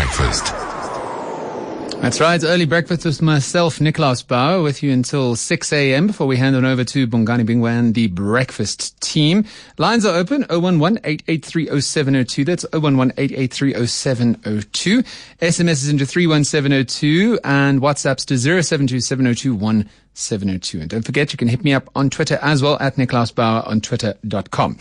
breakfast. That's right. Early breakfast with myself, Nickolaus Bauer, with you until 6 a.m. before we hand on over to Bongani Bingwa and the breakfast team. Lines are open 011-883-0702. That's 011-883-0702. SMS is into 31702 and WhatsApp's to 0727021702. And don't forget, you can hit me up on Twitter as well at Nickolaus Bauer on twitter.com.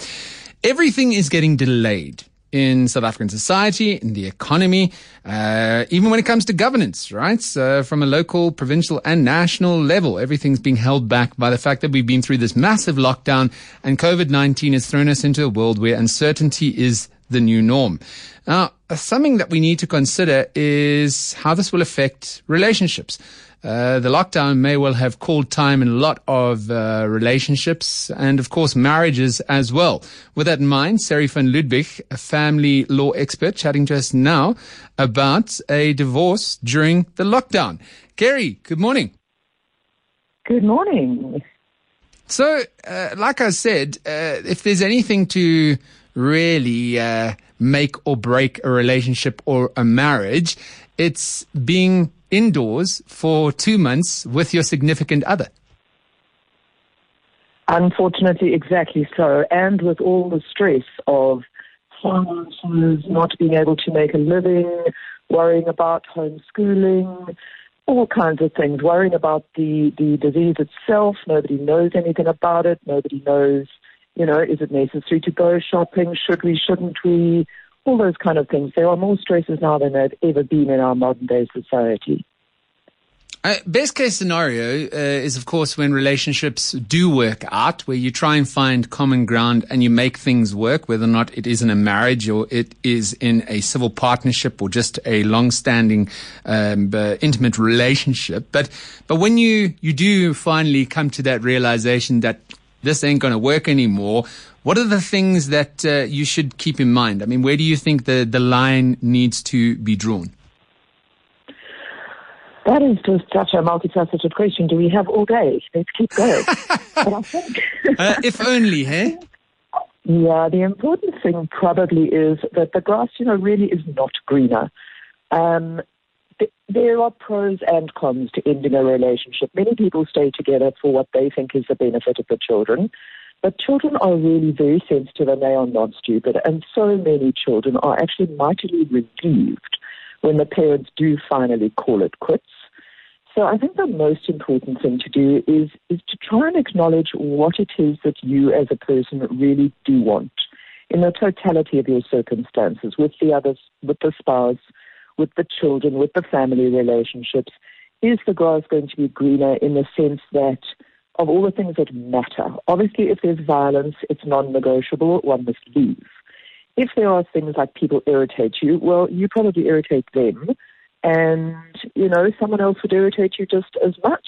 Everything is getting delayed in South African society, in the economy, uh, even when it comes to governance, right? So from a local, provincial, and national level, everything's being held back by the fact that we've been through this massive lockdown and COVID 19 has thrown us into a world where uncertainty is the new norm. Now, something that we need to consider is how this will affect relationships. Uh, the lockdown may well have called time in a lot of uh, relationships and, of course, marriages as well. With that in mind, Ceri van Ludwig, a family law expert, chatting to us now about a divorce during the lockdown. Ceri, good morning. Good morning. So, uh, like I said, uh, if there's anything to really uh, make or break a relationship or a marriage, it's being indoors for two months with your significant other. Unfortunately, exactly so. And with all the stress of finances, not being able to make a living, worrying about homeschooling, all kinds of things, worrying about the, the disease itself. Nobody knows anything about it. Nobody knows, you know, is it necessary to go shopping? Should we, shouldn't we? All those kind of things. There are more stresses now than there have ever been in our modern day society. Uh, best case scenario uh, is, of course, when relationships do work out, where you try and find common ground and you make things work, whether or not it is in a marriage or it is in a civil partnership or just a long-standing, um, uh, intimate relationship. But, but when you, you do finally come to that realization that this ain't going to work anymore, what are the things that uh, you should keep in mind? I mean, where do you think the, the line needs to be drawn? That is just such a multifaceted question. Do we have all day? Let's keep going. think, uh, if only, hey? Yeah, the important thing probably is that the grass, you know, really is not greener. Um, there are pros and cons to ending a relationship. Many people stay together for what they think is the benefit of the children. But children are really very sensitive and they are not stupid. And so many children are actually mightily relieved when the parents do finally call it quits. So I think the most important thing to do is, is to try and acknowledge what it is that you as a person really do want in the totality of your circumstances with the others, with the spouse, with the children, with the family relationships. Is the grass going to be greener in the sense that of all the things that matter. Obviously, if there's violence, it's non-negotiable. One must leave. If there are things like people irritate you, well, you probably irritate them. And, you know, someone else would irritate you just as much.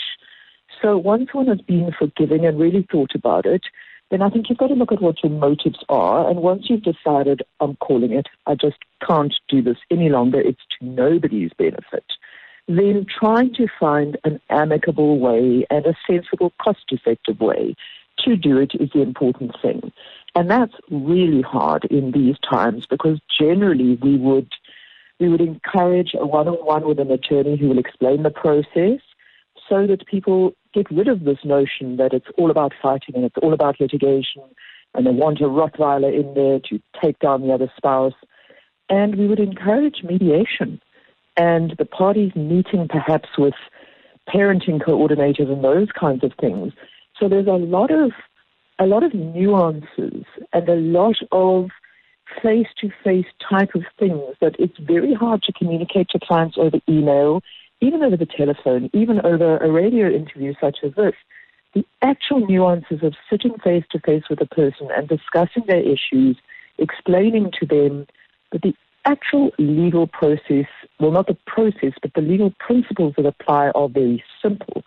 So once one has been forgiving and really thought about it, then I think you've got to look at what your motives are. And once you've decided, I'm calling it, I just can't do this any longer, it's to nobody's benefit then trying to find an amicable way and a sensible, cost effective way to do it is the important thing. And that's really hard in these times because generally we would we would encourage a one on one with an attorney who will explain the process so that people get rid of this notion that it's all about fighting and it's all about litigation and they want a Rottweiler in there to take down the other spouse. And we would encourage mediation and the parties meeting perhaps with parenting coordinators and those kinds of things. So there's a lot of a lot of nuances and a lot of face to face type of things that it's very hard to communicate to clients over email, even over the telephone, even over a radio interview such as this. The actual nuances of sitting face to face with a person and discussing their issues, explaining to them that the actual legal process, well, not the process, but the legal principles that apply are very simple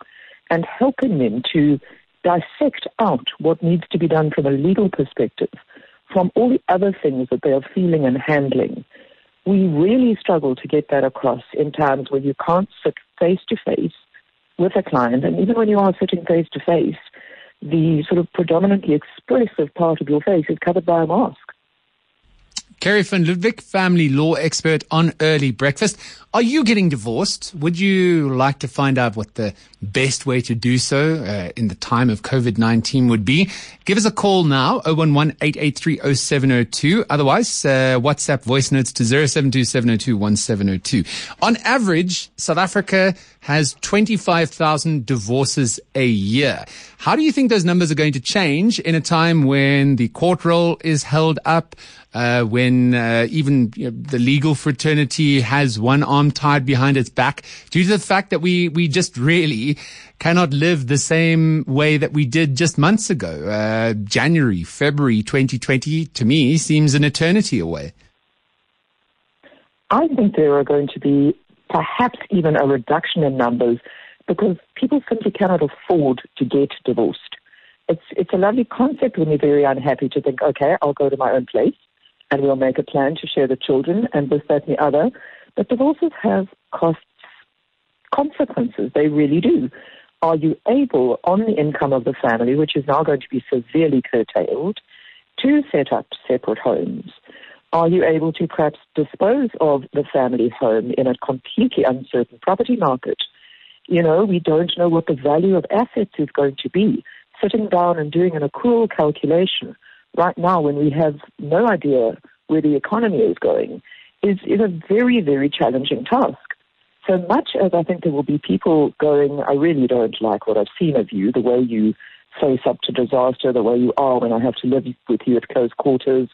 and helping them to dissect out what needs to be done from a legal perspective from all the other things that they are feeling and handling. We really struggle to get that across in times where you can't sit face to face with a client. And even when you are sitting face to face, the sort of predominantly expressive part of your face is covered by a mask. Ceri van Ludwig, family law expert on early breakfast. Are you getting divorced? Would you like to find out what the best way to do so uh, in the time of COVID-19 would be? Give us a call now, 011-883-0702. Otherwise, uh, WhatsApp voice notes to 0727021702. On average, South Africa has 25,000 divorces a year. How do you think those numbers are going to change in a time when the court roll is held up, uh, when uh, even you know, the legal fraternity has one arm tied behind its back, due to the fact that we we just really cannot live the same way that we did just months ago. Uh, January, February 2020, to me, seems an eternity away. I think there are going to be perhaps even a reduction in numbers because people simply cannot afford to get divorced. It's, it's a lovely concept when you're very unhappy to think, okay, I'll go to my own place and we'll make a plan to share the children and this, that, and the other. But divorces have costs, consequences. They really do. Are you able, on the income of the family, which is now going to be severely curtailed, to set up separate homes? Are you able to perhaps dispose of the family home in a completely uncertain property market? You know, we don't know what the value of assets is going to be. Sitting down and doing an accrual calculation right now when we have no idea where the economy is going is, is a very, very challenging task. So much as I think there will be people going, I really don't like what I've seen of you, the way you face up to disaster, the way you are when I have to live with you at close quarters,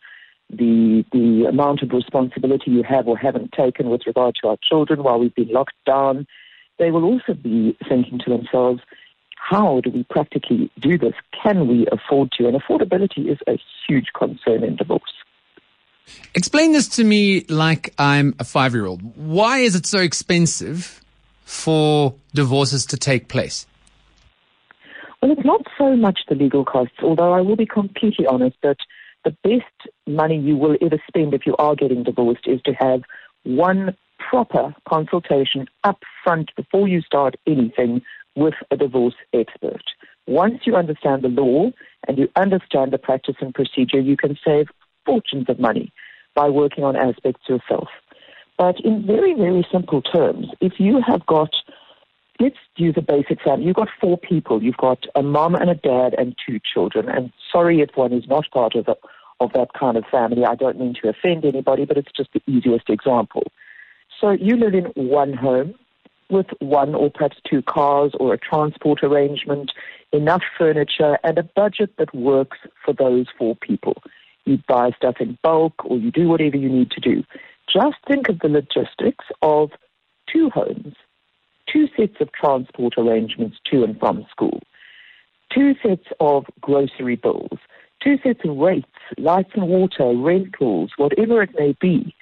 the the amount of responsibility you have or haven't taken with regard to our children while we've been locked down, they will also be thinking to themselves, how do we practically do this? Can we afford to? And affordability is a huge concern in divorce. Explain this to me like I'm a five year old. Why is it so expensive for divorces to take place? Well, it's not so much the legal costs, although I will be completely honest that the best money you will ever spend if you are getting divorced is to have one proper consultation up front before you start anything with a divorce expert. Once you understand the law and you understand the practice and procedure, you can save fortunes of money by working on aspects yourself. But in very, very simple terms, if you have got, let's use a basic family, you've got four people, you've got a mom and a dad and two children, and sorry if one is not part of, a, of that kind of family, I don't mean to offend anybody, but it's just the easiest example. So you live in one home with one or perhaps two cars or a transport arrangement, enough furniture, and a budget that works for those four people. You buy stuff in bulk or you do whatever you need to do. Just think of the logistics of two homes, two sets of transport arrangements to and from school, two sets of grocery bills, two sets of rates, lights and water, rentals, whatever it may be.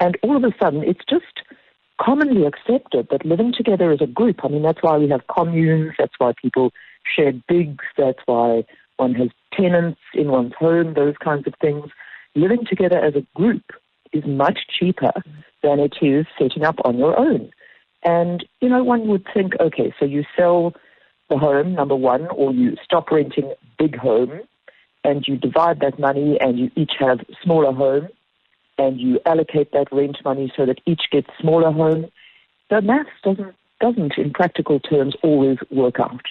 And all of a sudden, it's just commonly accepted that living together as a group, I mean, that's why we have communes, that's why people share digs, that's why one has tenants in one's home, those kinds of things. Living together as a group is much cheaper than it is setting up on your own. And, you know, one would think, okay, so you sell the home, number one, or you stop renting big home and you divide that money and you each have smaller home and you allocate that rent money so that each gets smaller home, the maths doesn't, doesn't in practical terms always work out.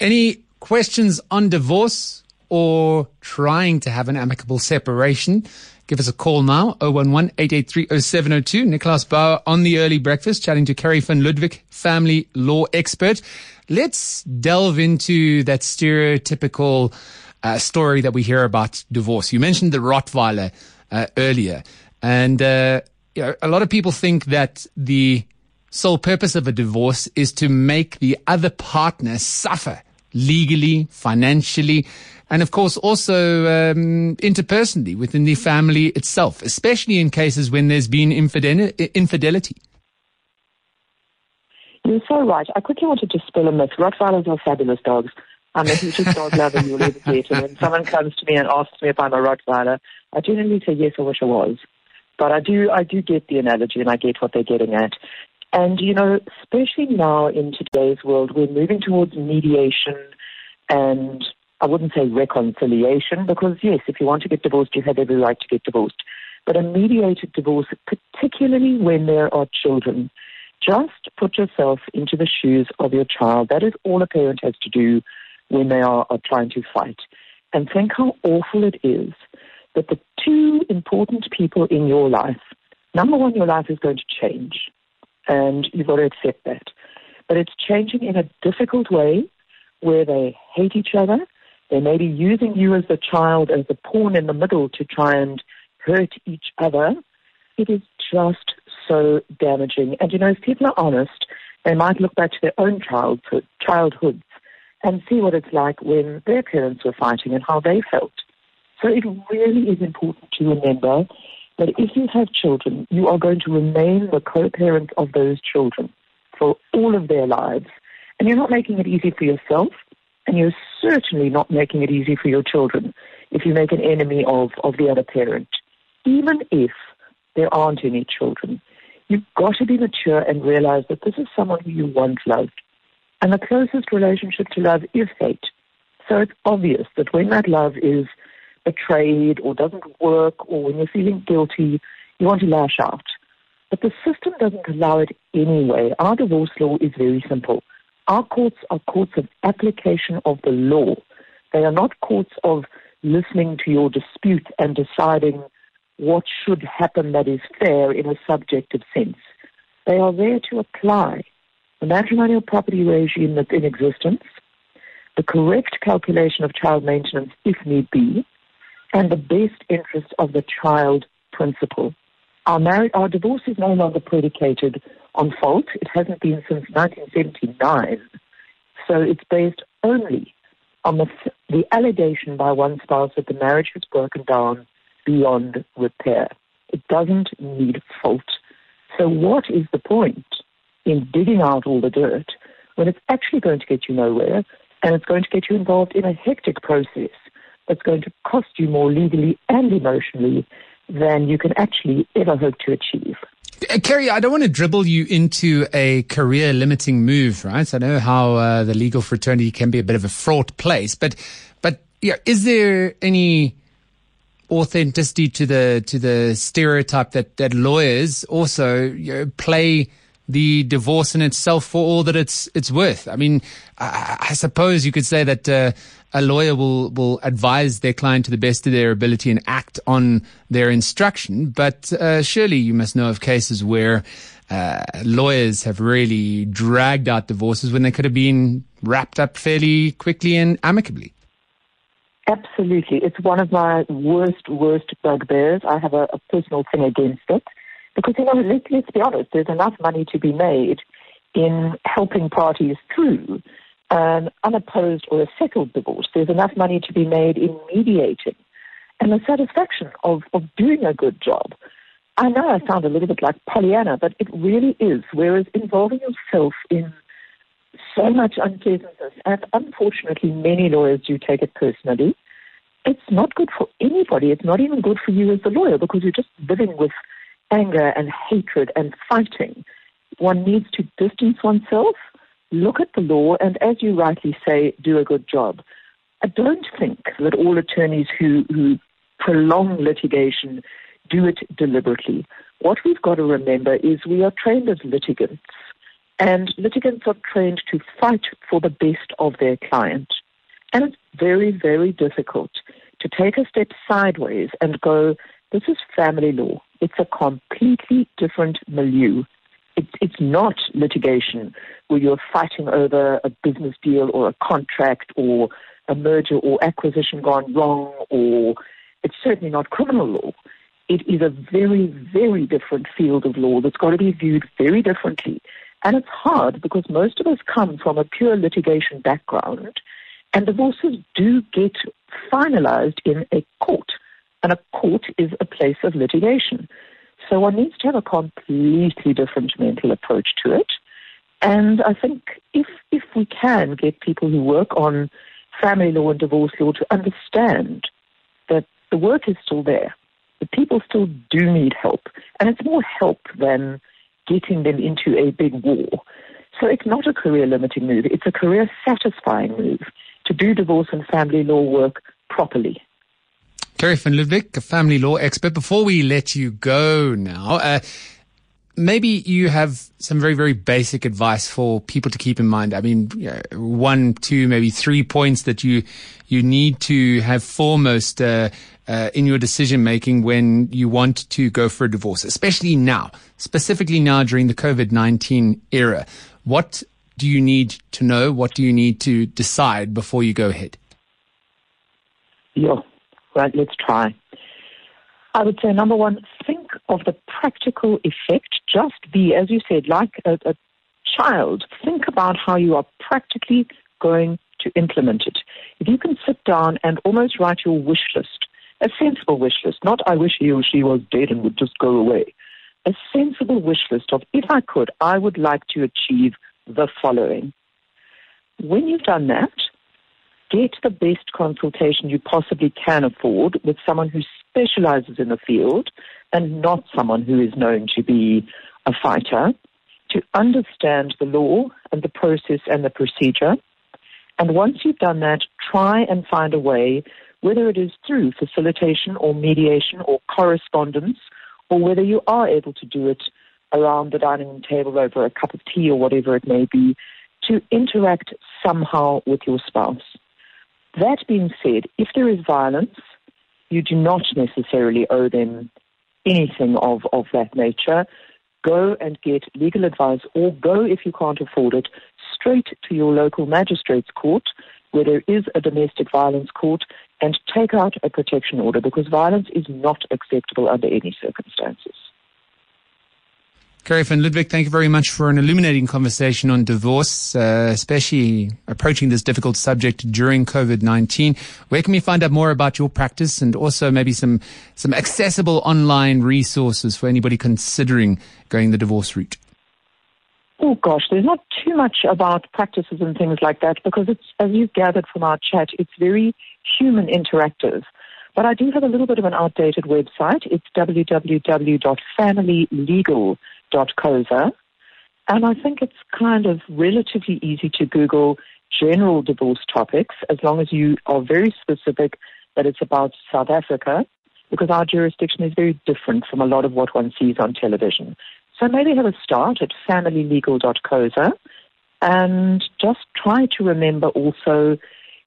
Any questions on divorce or trying to have an amicable separation? Give us a call now, 011-883-0702. Nickolaus Bauer on the early breakfast, chatting to Ceri van Ludwig, family law expert. Let's delve into that stereotypical uh, story that we hear about divorce. You mentioned the Rottweiler uh, earlier, and uh, you know, a lot of people think that the sole purpose of a divorce is to make the other partner suffer legally, financially, and of course also um, interpersonally within the family itself, especially in cases when there's been infidelity. You're so right. I quickly wanted to spill a myth. Rottweilers are fabulous dogs. I'm a huge dog lover, you'll ever get. And when someone comes to me and asks me if I'm a Rottweiler, I generally say yes, I wish I was. But I do, I do get the analogy and I get what they're getting at. And, you know, especially now in today's world, we're moving towards mediation and I wouldn't say reconciliation because yes, if you want to get divorced, you have every right to get divorced. But a mediated divorce, particularly when there are children, just put yourself into the shoes of your child. That is all a parent has to do when they are, are trying to fight. And think how awful it is that the two important people in your life, number one, your life is going to change. And you've got to accept that. But it's changing in a difficult way where they hate each other. They may be using you as a child, as a pawn in the middle to try and hurt each other. It is just so damaging. And you know, if people are honest, they might look back to their own childhood, childhoods and see what it's like when their parents were fighting and how they felt. So it really is important to remember that if you have children, you are going to remain the co-parent of those children for all of their lives. And you're not making it easy for yourself, and you're certainly not making it easy for your children if you make an enemy of, of the other parent. Even if there aren't any children, you've got to be mature and realize that this is someone who you once loved. And the closest relationship to love is hate. So it's obvious that when that love is betrayed or doesn't work or when you're feeling guilty, you want to lash out. But the system doesn't allow it anyway. Our divorce law is very simple. Our courts are courts of application of the law. They are not courts of listening to your dispute and deciding what should happen that is fair in a subjective sense. They are there to apply the matrimonial property regime that's in existence, the correct calculation of child maintenance if need be, and the best interest of the child principle. Our marriage, our divorce is no longer predicated on fault. It hasn't been since 1979. So it's based only on the, the allegation by one spouse that the marriage has broken down beyond repair. It doesn't need fault. So what is the point in digging out all the dirt when it's actually going to get you nowhere and it's going to get you involved in a hectic process that's going to cost you more legally and emotionally than you can actually ever hope to achieve. Uh, Ceri, I don't want to dribble you into a career limiting move, right? I know how uh, the legal fraternity can be a bit of a fraught place, but but yeah, is there any authenticity to the to the stereotype that that lawyers also you know, play the divorce in itself for all that it's it's worth. I mean, I, I suppose you could say that uh, a lawyer will will advise their client to the best of their ability and act on their instruction. But uh, surely you must know of cases where uh, lawyers have really dragged out divorces when they could have been wrapped up fairly quickly and amicably. Absolutely, it's one of my worst worst bugbears. I have a, a personal thing against it. Because, you know, let's, let's be honest, there's enough money to be made in helping parties through an unopposed or a settled divorce. There's enough money to be made in mediating and the satisfaction of, of doing a good job. I know I sound a little bit like Pollyanna, but it really is. Whereas involving yourself in so much unpleasantness, and unfortunately many lawyers do take it personally, it's not good for anybody. It's not even good for you as a lawyer because you're just living with anger and hatred and fighting. One needs to distance oneself, look at the law, and as you rightly say, do a good job. I don't think that all attorneys who, who prolong litigation do it deliberately. What we've got to remember is we are trained as litigants, and litigants are trained to fight for the best of their client. And it's very, very difficult to take a step sideways and go, this is family law. It's a completely different milieu. It, it's not litigation where you're fighting over a business deal or a contract or a merger or acquisition gone wrong, or it's certainly not criminal law. It is a very, very different field of law that's got to be viewed very differently. And it's hard because most of us come from a pure litigation background, and divorces do get finalized in a court and a court is a place of litigation. So one needs to have a completely different mental approach to it. And I think if if we can get people who work on family law and divorce law to understand that the work is still there, the people still do need help, and it's more help than getting them into a big war. So it's not a career limiting move, it's a career satisfying move. to do divorce and family law work properly. Ceri van Ludwig, a family law expert. Before we let you go now, uh, maybe you have some very, very basic advice for people to keep in mind. I mean, one, two, maybe three points that you you need to have foremost uh, uh, in your decision making when you want to go for a divorce, especially now, specifically now during the COVID nineteen era. What do you need to know? What do you need to decide before you go ahead? Yeah, right. Let's try. I would say number one, think of the practical effect. Just be, as you said, like a, a child. Think about how you are practically going to implement it. If you can sit down and almost write your wish list, a sensible wish list, not I wish he or she was dead and would just go away. A sensible wish list of if I could, I would like to achieve the following. When you've done that, get the best consultation you possibly can afford with someone who specializes in the field and not someone who is known to be a fighter to understand the law and the process and the procedure. And once you've done that, try and find a way, whether it is through facilitation or mediation or correspondence, or whether you are able to do it around the dining room table over a cup of tea or whatever it may be, to interact somehow with your spouse. That being said, if there is violence, you do not necessarily owe them anything of, of that nature. Go and get legal advice or go, if you can't afford it, straight to your local magistrate's court where there is a domestic violence court and take out a protection order because violence is not acceptable under any circumstances. Ceri van Ludwig, thank you very much for an illuminating conversation on divorce, uh, especially approaching this difficult subject during COVID-19. Where can we find out more about your practice and also maybe some, some accessible online resources for anybody considering going the divorce route? Oh gosh, there's not too much about practices and things like that because it's, as you've gathered from our chat, it's very human interactive. But I do have a little bit of an outdated website. It's www.familylegal.com .coza. And I think it's kind of relatively easy to Google general divorce topics as long as you are very specific that it's about South Africa because our jurisdiction is very different from a lot of what one sees on television. So maybe have a start at familylegal.coza and just try to remember also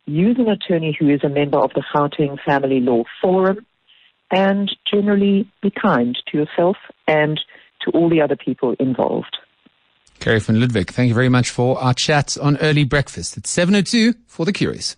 use an attorney who is a member of the Gauteng Family Law Forum and generally be kind to yourself and to all the other people involved. Ceri van Ludwig, thank you very much for our chat on Early Breakfast. It's 7.02 for The Curious.